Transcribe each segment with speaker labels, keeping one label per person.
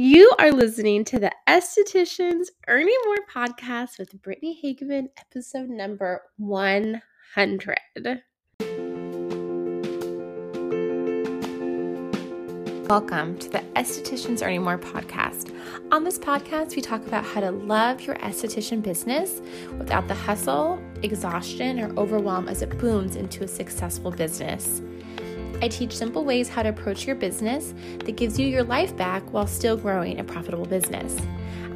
Speaker 1: You are listening to the Estheticians Earning More podcast with Brittany Hagemann, episode number 100. Welcome to the Estheticians Earning More podcast. On this podcast, we talk about how to love your esthetician business without the hustle, exhaustion, or overwhelm as it booms into a successful business. I teach simple ways how to approach your business that gives you your life back while still growing a profitable business.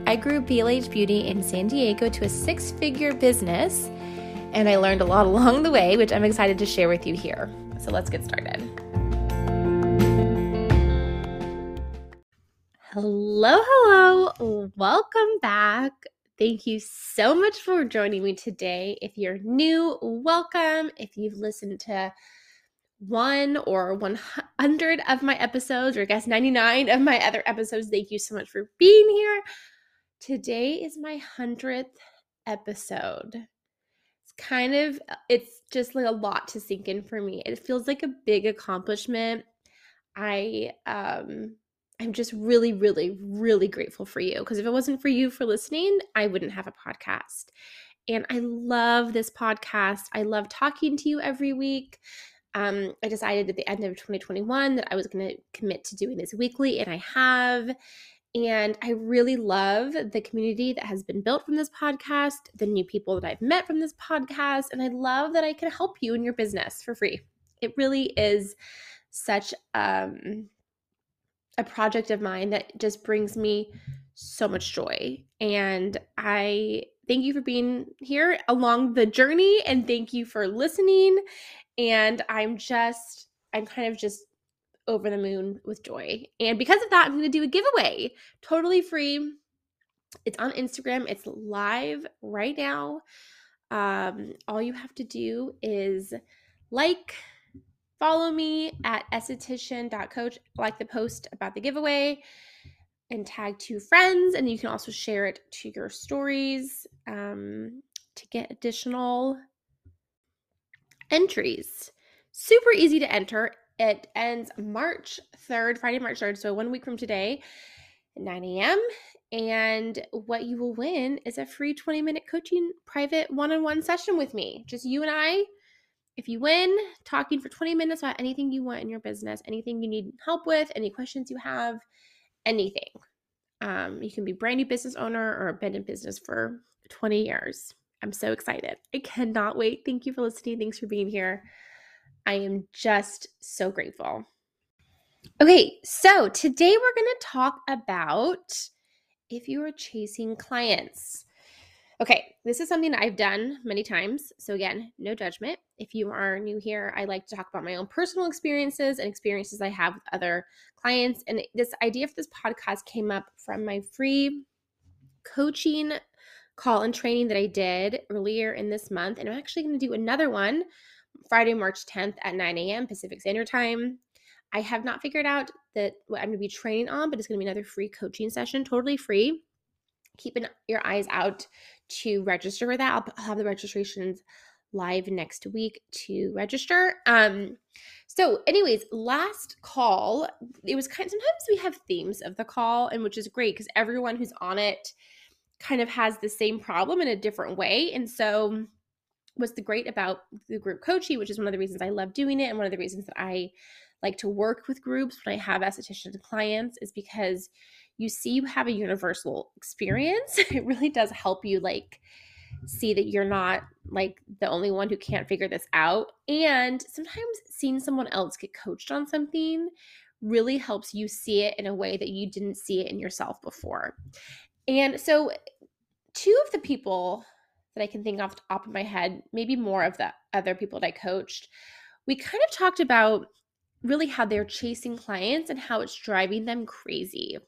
Speaker 1: I grew BLH Beauty in San Diego to a six figure business, and I learned a lot along the way, which I'm excited to share with you here. So let's get started. Hello, hello, welcome back. Thank you so much for joining me today. If you're new, welcome. If you've listened to one or 100 of my episodes, or I guess 99 of my other episodes. Thank you so much for being here. Today is my 100th episode. It's kind of, it's just like a lot to sink in for me. It feels like a big accomplishment. I, um, I'm just really, really, really grateful for you because if it wasn't for you for listening, I wouldn't have a podcast. And I love this podcast. I love talking to you every week um, I decided at the end of 2021 that I was going to commit to doing this weekly, and I have. And I really love the community that has been built from this podcast, the new people that I've met from this podcast, and I love that I can help you in your business for free. It really is such um, a project of mine that just brings me so much joy. And I thank you for being here along the journey and thank you for listening and I'm just, I'm kind of just over the moon with joy. And because of that, I'm going to do a giveaway totally free. It's on Instagram, it's live right now. Um, all you have to do is like, follow me at esthetician.coach, like the post about the giveaway, and tag two friends. And you can also share it to your stories um, to get additional entries. Super easy to enter. It ends March 3rd, Friday, March 3rd, so one week from today 9 a.m. And what you will win is a free 20 minute coaching private one on one session with me. Just you and I. If you win, talking for 20 minutes about anything you want in your business, anything you need help with, any questions you have, anything. Um, you can be brand new business owner or been in business for 20 years. I'm so excited. I cannot wait. Thank you for listening. Thanks for being here. I am just so grateful. Okay, so today we're going to talk about if you are chasing clients. Okay, this is something I've done many times. So, again, no judgment. If you are new here, I like to talk about my own personal experiences and experiences I have with other clients. And this idea for this podcast came up from my free coaching call and training that I did earlier in this month. And I'm actually going to do another one Friday, March 10th at 9 a.m. Pacific Standard Time. I have not figured out that what I'm going to be training on, but it's going to be another free coaching session, totally free. Keep an, your eyes out to register for that. I'll, I'll have the registrations live next week to register. Um, so, anyways, last call, it was kind. Sometimes we have themes of the call, and which is great because everyone who's on it kind of has the same problem in a different way. And so, what's the great about the group coaching, which is one of the reasons I love doing it, and one of the reasons that I like to work with groups when I have esthetician clients, is because you see you have a universal experience. It really does help you like see that you're not like the only one who can't figure this out. And sometimes seeing someone else get coached on something really helps you see it in a way that you didn't see it in yourself before. And so, two of the people that I can think off the top of my head, maybe more of the other people that I coached, we kind of talked about really how they're chasing clients and how it's driving them crazy.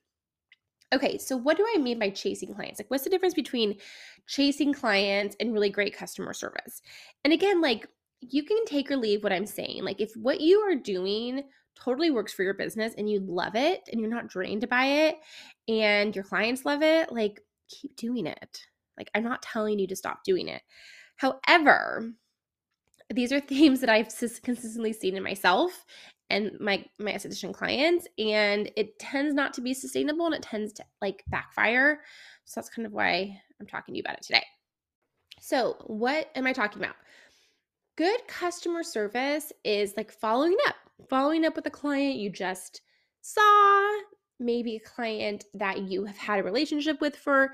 Speaker 1: Okay, so what do I mean by chasing clients? Like, what's the difference between chasing clients and really great customer service? And again, like, you can take or leave what I'm saying. Like, if what you are doing totally works for your business and you love it and you're not drained by it and your clients love it, like keep doing it. Like I'm not telling you to stop doing it. However, these are themes that I've consistently seen in myself and my my esthetician clients and it tends not to be sustainable and it tends to like backfire so that's kind of why i'm talking to you about it today so what am i talking about good customer service is like following up following up with a client you just saw maybe a client that you have had a relationship with for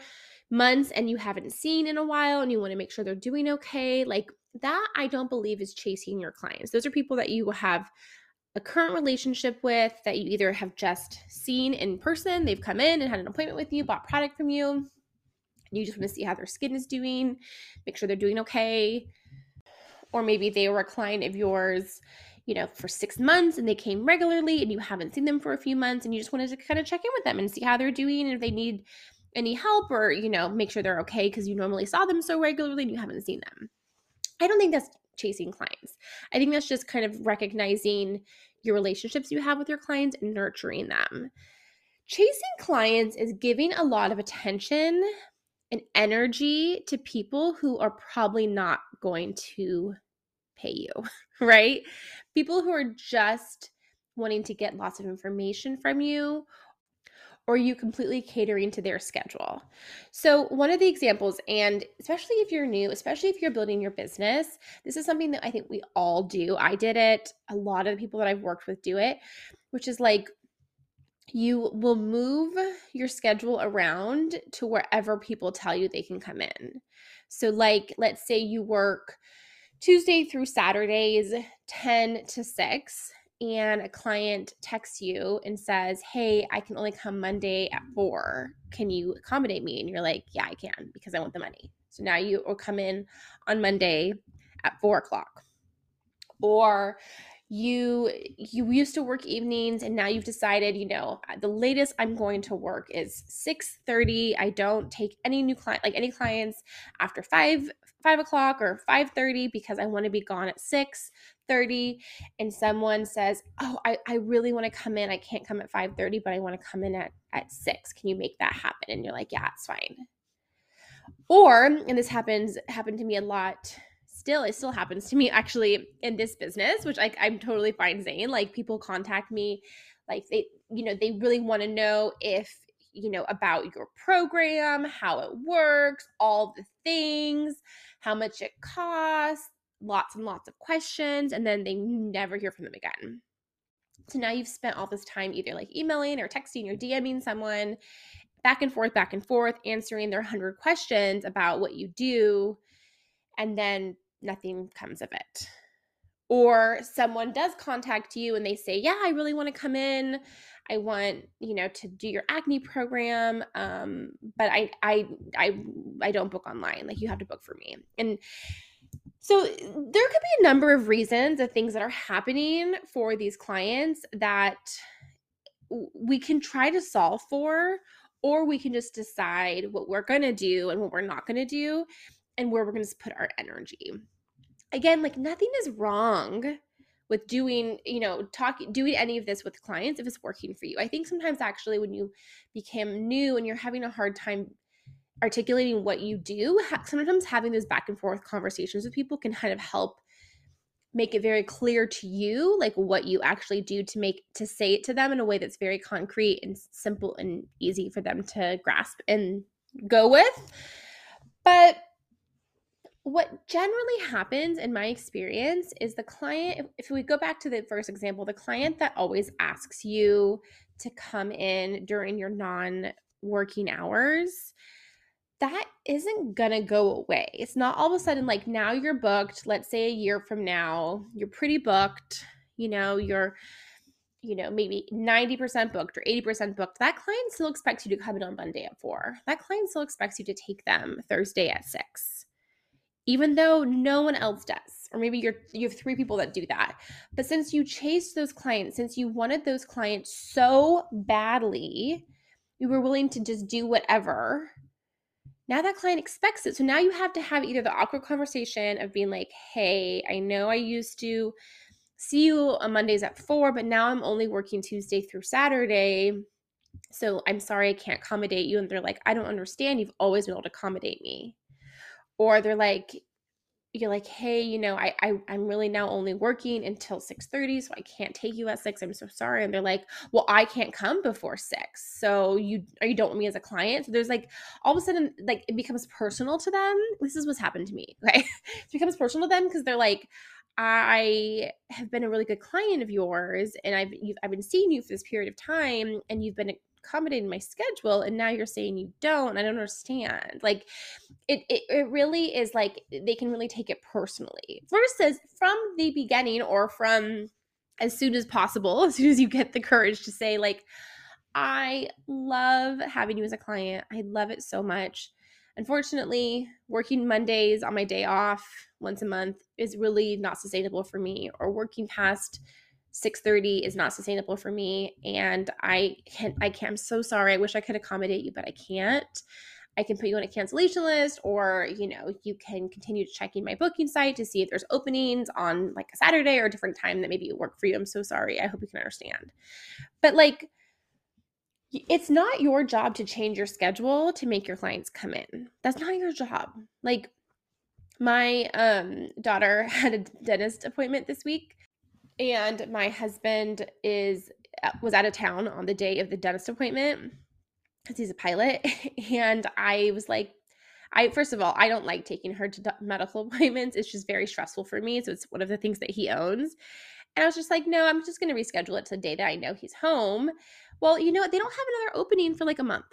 Speaker 1: months and you haven't seen in a while and you want to make sure they're doing okay like that I don't believe is chasing your clients. Those are people that you have a current relationship with that you either have just seen in person, they've come in and had an appointment with you, bought product from you. You just want to see how their skin is doing, make sure they're doing okay. Or maybe they were a client of yours, you know, for six months and they came regularly and you haven't seen them for a few months and you just wanted to kind of check in with them and see how they're doing and if they need any help or, you know, make sure they're okay because you normally saw them so regularly and you haven't seen them. I don't think that's chasing clients. I think that's just kind of recognizing your relationships you have with your clients and nurturing them. Chasing clients is giving a lot of attention and energy to people who are probably not going to pay you, right? People who are just wanting to get lots of information from you or you completely catering to their schedule. So, one of the examples, and especially if you're new, especially if you're building your business, this is something that I think we all do. I did it, a lot of the people that I've worked with do it, which is like you will move your schedule around to wherever people tell you they can come in. So, like, let's say you work Tuesday through Saturdays, 10 to 6 and a client texts you and says, Hey, I can only come Monday at four. Can you accommodate me? And you're like, Yeah, I can because I want the money. So now you will come in on Monday at four o'clock. Or you you used to work evenings and now you've decided you know uh, the latest i'm going to work is 6.30 i don't take any new client like any clients after 5 5 o'clock or 5.30 because i want to be gone at 6.30 and someone says oh i, I really want to come in. I can't come at 5.30 but i want to come in at, at 6 can you make that happen? And you're like yeah it's fine. Or and this happens happened to me a lot still it still happens to me actually in this business which like i'm totally fine saying like people contact me like they you know they really want to know if you know about your program how it works all the things how much it costs lots and lots of questions and then they never hear from them again. So now you've spent all this time either like emailing or texting or DMing someone back and forth, back and forth, answering their 100 questions about what you do, and then nothing comes of it. Or someone does contact you and they say, Yeah, I really want to come in. I want, you know, to do your acne program. Um, but I I I I don't book online. Like you have to book for me. And so there could be a number of reasons of things that are happening for these clients that we can try to solve for or we can just decide what we're going to do and what we're not going to do and where we're going to put our energy. Again, like nothing is wrong with doing, you know, talking doing any of this with clients if it's working for you. I think sometimes actually when you become new and you're having a hard time articulating what you do, sometimes having those back and forth conversations with people can kind of help make it very clear to you like what you actually do to make to say it to them in a way that's very concrete and simple and easy for them to grasp and go with. But what generally happens in my experience is the client if we go back to the first example the client that always asks you to come in during your non working hours that isn't gonna go away. It's not all of a sudden like now you're booked, let's say a year from now, you're pretty booked, you know, you're, you know, maybe 90% booked or 80% booked. That client still expects you to come in on Monday at four. That client still expects you to take them Thursday at six, even though no one else does. Or maybe you're you have three people that do that. But since you chased those clients, since you wanted those clients so badly, you were willing to just do whatever now that client expects it. So now you have to have either the awkward conversation of being like, hey, I know I used to see you on Mondays at four, but now I'm only working Tuesday through Saturday. So I'm sorry I can't accommodate you. And they're like, I don't understand. You've always been able to accommodate me. Or they're like, you're like, hey, you know, I, I I'm really now only working until 6 30, so I can't take you at six. I'm so sorry. And they're like, well, I can't come before six. So you or you don't want me as a client. So there's like all of a sudden, like it becomes personal to them. This is what's happened to me. Okay. it becomes personal to them because they're like, I have been a really good client of yours and I've I've been seeing you for this period of time and you've been accommodating my schedule and now you're saying you don't i don't understand. Like it, it it really is like they can really take it personally versus from the beginning or from as soon as possible as soon as you get the courage to say like i love having you as a client. I love it so much. Unfortunately working mondays on my day off once a month is really not sustainable for me or working past 6:30 is not sustainable for me and I can't I can't I'm so sorry. I wish I could accommodate you, but I can't. I can put you on a cancellation list or, you know, you can continue to checking my booking site to see if there's openings on like a Saturday or a different time that maybe it work for you. I'm so sorry. I hope you can understand. But like it's not your job to change your schedule to make your clients come in. That's not your job. Like my um daughter had a dentist appointment this week and my husband is uh, was out of town on the day of the dentist appointment because he's a pilot. And i was like i first of all i don't like taking her to medical appointments. It's just very stressful for me so it's one of the things that he owns. And i was just like no i'm just going to reschedule it to the day that i know he's home. Well you know what? They don't have another opening for like a month.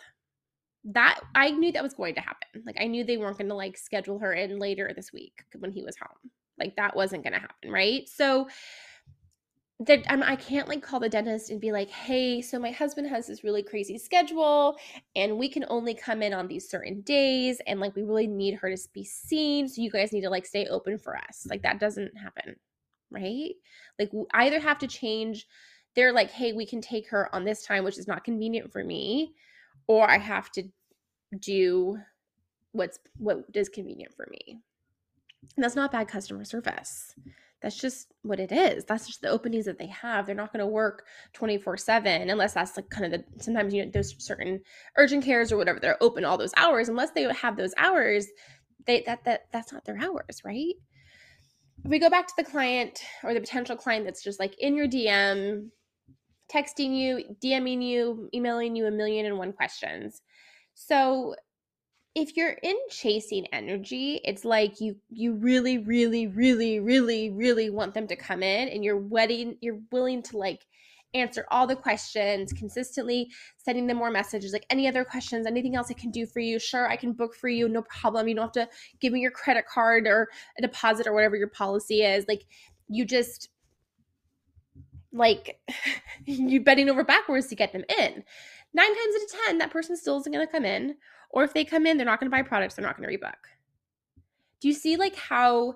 Speaker 1: That i knew that was going to happen. Like i knew they weren't going to like schedule her in later this week when he was home. Like that wasn't going to happen right? So that I'm, um, I can't like call the dentist and be like, hey, so my husband has this really crazy schedule and we can only come in on these certain days and like we really need her to be seen. So you guys need to like stay open for us. Like that doesn't happen, right? Like I either have to change, they're like, hey, we can take her on this time, which is not convenient for me, or I have to do what's what is convenient for me. And that's not bad customer service that's just what it is. That's just the openings that they have. They're not going to work 24 7 unless that's like kind of the sometimes, you know, those certain urgent cares or whatever, they're open all those hours. Unless they have those hours, they that that that's not their hours, right? If we go back to the client or the potential client that's just like in your DM, texting you, DMing you, emailing you a million and one questions. So if you're in chasing energy it's like you you really really really really really want them to come in and you're wedding you're willing to like answer all the questions consistently sending them more messages like any other questions? Anything else i can do for you? Sure i can book for you no problem. You don't have to give me your credit card or a deposit or whatever your policy is. Like you just like you're betting over backwards to get them in. Nine times out of ten that person still isn't going to come in or if they come in, they're not going to buy products, they're not going to rebook. Do you see like how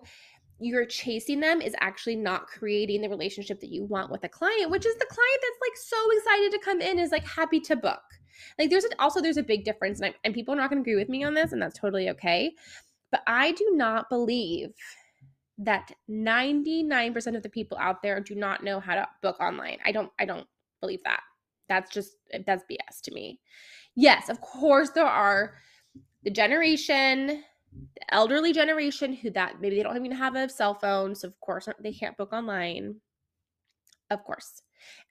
Speaker 1: you're chasing them is actually not creating the relationship that you want with a client, which is the client that's like so excited to come in is like happy to book. Like there's a, also there's a big difference, and, I, and people are not going to agree with me on this, and that's totally okay. But I do not believe that 99% of the people out there do not know how to book online. I don't I don't believe that. That's just that's BS to me yes, of course, there are the generation, the elderly generation who that maybe they don't even have a cell phone, so of course they can't book online. Of course.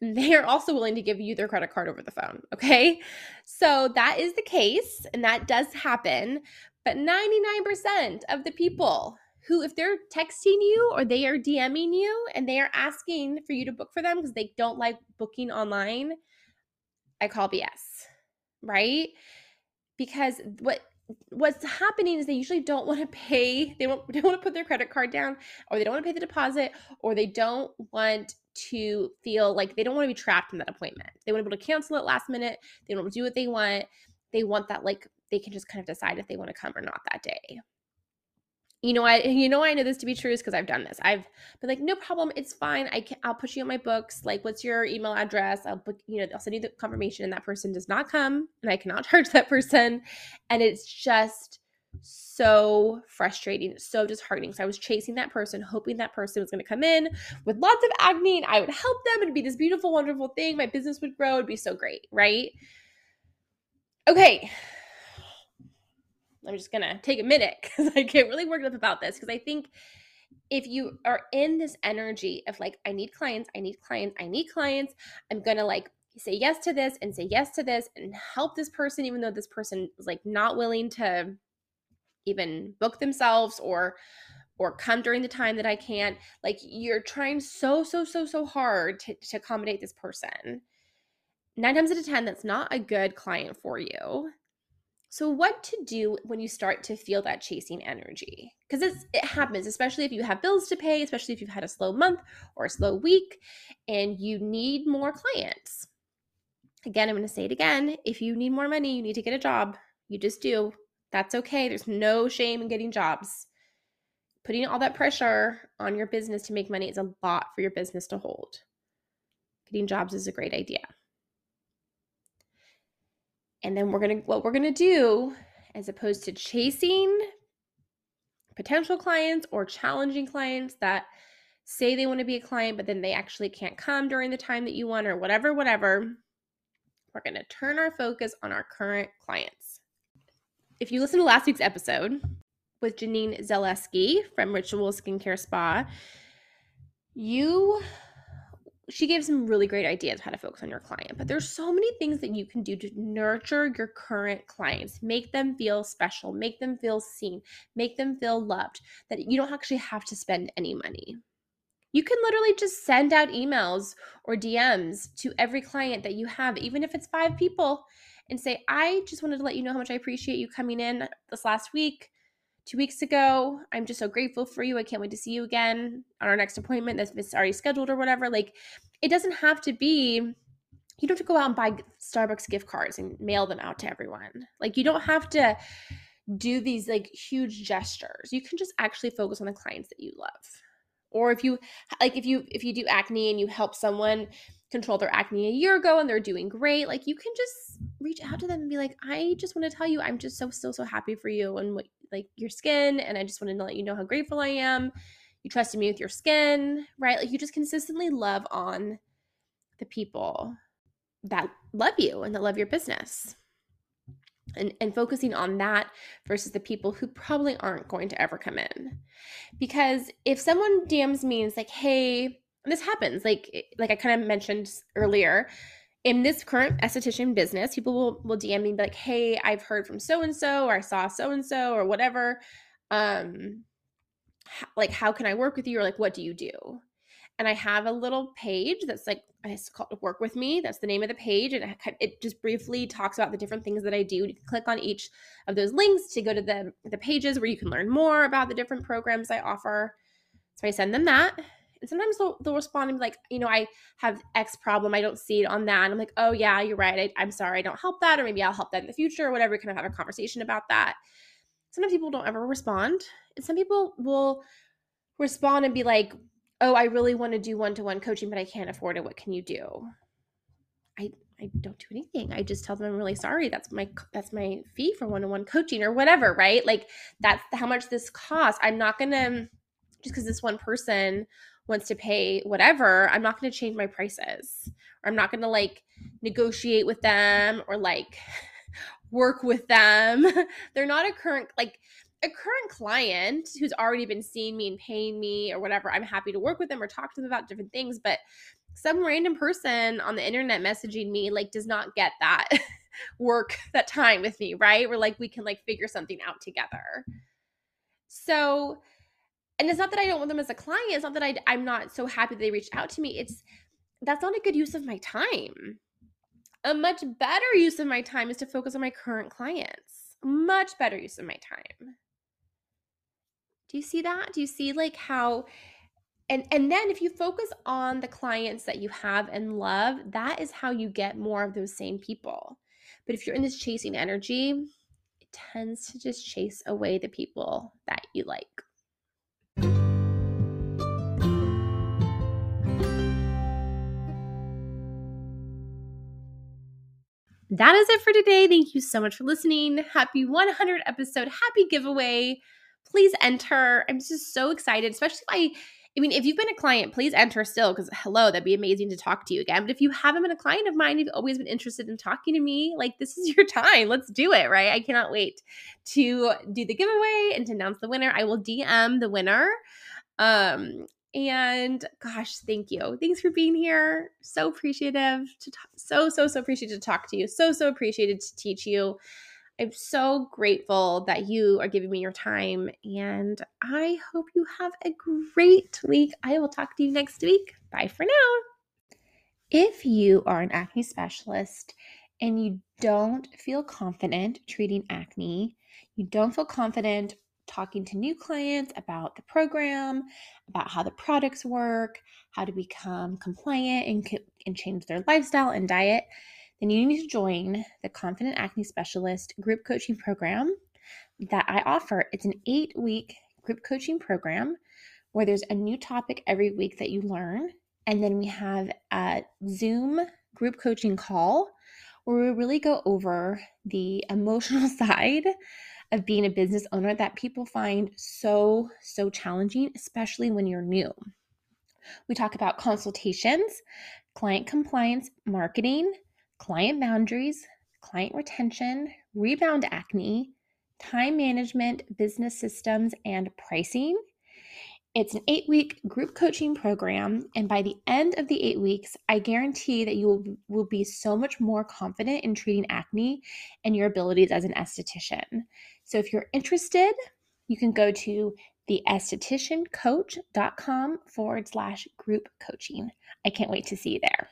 Speaker 1: And they are also willing to give you their credit card over the phone. Okay. So that is the case, and that does happen. But 99% of the people who, if they're texting you or they are DMing you and they are asking for you to book for them because they don't like booking online, I call BS right? Because what what's happening is they usually don't want to pay they don't, they don't want to put their credit card down or they don't want to pay the deposit or they don't want to feel like they don't want to be trapped in that appointment they want to be able to cancel it last minute they don't want to do what they want they want that like they can just kind of decide if they want to come or not that day you know, I you know I know this to be true is because I've done this. I've been like, no problem, it's fine. I can I'll put you on my books. Like, what's your email address? I'll book, you know, I'll send you the confirmation, and that person does not come, and I cannot charge that person. And it's just so frustrating, so disheartening. So I was chasing that person, hoping that person was going to come in with lots of acne, and I would help them. It'd be this beautiful, wonderful thing. My business would grow. It'd be so great, right? Okay, I'm just going to take a minute because I get really worked up about this because I think if you are in this energy of like, I need clients, I need clients, I need clients, I'm going to like say yes to this and say yes to this and help this person, even though this person is like not willing to even book themselves or or come during the time that I can't. Like you're trying so, so, so, so hard to, to accommodate this person. Nine times out of 10, that's not a good client for you. So, what to do when you start to feel that chasing energy? Because it happens, especially if you have bills to pay, especially if you've had a slow month or a slow week and you need more clients. Again, I'm going to say it again. If you need more money, you need to get a job. You just do. That's okay. There's no shame in getting jobs. Putting all that pressure on your business to make money is a lot for your business to hold. Getting jobs is a great idea. And then we're going to what we're going to do as opposed to chasing potential clients or challenging clients that say they want to be a client but then they actually can't come during the time that you want or whatever whatever we're going to turn our focus on our current clients. If you listen to last week's episode with Janine Zaleski from Ritual Skincare Spa, you she gave some really great ideas how to focus on your client but there's so many things that you can do to nurture your current clients make them feel special make them feel seen make them feel loved that you don't actually have to spend any money. You can literally just send out emails or DMs to every client that you have, even if it's five people, and say, I just wanted to let you know how much I appreciate you coming in this last week, two weeks ago. I'm just so grateful for you. I can't wait to see you again on our next appointment that's already scheduled or whatever. Like, it doesn't have to be, you don't have to go out and buy Starbucks gift cards and mail them out to everyone. Like, you don't have to do these like huge gestures. You can just actually focus on the clients that you love or if you like if you if you do acne and you help someone control their acne a year ago and they're doing great like you can just reach out to them and be like i just want to tell you i'm just so so so happy for you and what like your skin and i just wanted to let you know how grateful i am. You trusted me with your skin right? Like you just consistently love on the people that love you and that love your business. And, and focusing on that versus the people who probably aren't going to ever come in. Because if someone DMs me and it's like, hey, this happens, like eh, like I kind of mentioned earlier, in this current esthetician business, people will, will DM me like, hey, I've heard from so and so, or I saw so and so, or whatever. Um, like, how can I work with you? Or like, what do you do? and I have a little page that's like it's called Work with Me. That's the name of the page, and it just briefly talks about the different things that I do. You can click on each of those links to go to the the pages where you can learn more about the different programs I offer. So I send them that, sometimes they'll, they'll respond and be like, you know, I have X problem. I don't see it on that. And I'm like, oh yeah, you're right. I, am sorry, I don't help that, or maybe I'll help that in the future, or whatever. Kind of have a conversation about that. Sometimes people don't ever respond, and some people will respond and be like, oh, I really want to do one to one coaching, but I can't afford it. What can you do? I I don't do anything. I just tell them I'm really sorry. That's my that's my fee for one to one coaching or whatever, right? Like that's how much this costs. I'm not gonna just because this one person wants to pay whatever. I'm not gonna change my prices. Or I'm not gonna like negotiate with them or like work with them. They're not a current like a current client who's already been seeing me and paying me or whatever, I'm happy to work with them or talk to them about different things. But some random person on the internet messaging me like does not get that work that time with me, right? Where like we can like figure something out together. So, and it's not that I don't want them as a client. It's not that I, I'm not so happy that they reached out to me. It's that's not a good use of my time. A much better use of my time is to focus on my current clients. Much better use of my time. Do you see that? Do you see like how and and then if you focus on the clients that you have and love, that is how you get more of those same people. But if you're in this chasing energy, it tends to just chase away the people that you like. That is it for today. Thank you so much for listening. Happy 100 episode, happy giveaway please enter. I'm just so excited, especially if I I mean, if you've been a client, please enter still because hello, that'd be amazing to talk to you again. But if you haven't been a client of mine, you've always been interested in talking to me, like this is your time. Let's do it, right? I cannot wait to do the giveaway and to announce the winner. I will DM the winner. Um, and gosh, thank you. Thanks for being here. So appreciative to talk, so, so, so appreciative to talk to you. So, so appreciated to teach you. I'm so grateful that you are giving me your time, and I hope you have a great week. I will talk to you next week. Bye for now. If you are an acne specialist and you don't feel confident treating acne, you don't feel confident talking to new clients about the program, about how the products work, how to become compliant and, and change their lifestyle and diet, then you need to join the Confident Acne Specialist group coaching program that I offer. It's an eight week group coaching program where there's a new topic every week that you learn. And then we have a Zoom group coaching call where we really go over the emotional side of being a business owner that people find so, so challenging, especially when you're new. We talk about consultations, client compliance, marketing, client boundaries, client retention, rebound acne, time management, business systems, and pricing. It's an eight week group coaching program. And by the end of the eight weeks, I guarantee that you will, will be so much more confident in treating acne and your abilities as an esthetician. So if you're interested, you can go to theestheticiancoach.com forward slash group coaching. I can't wait to see you there.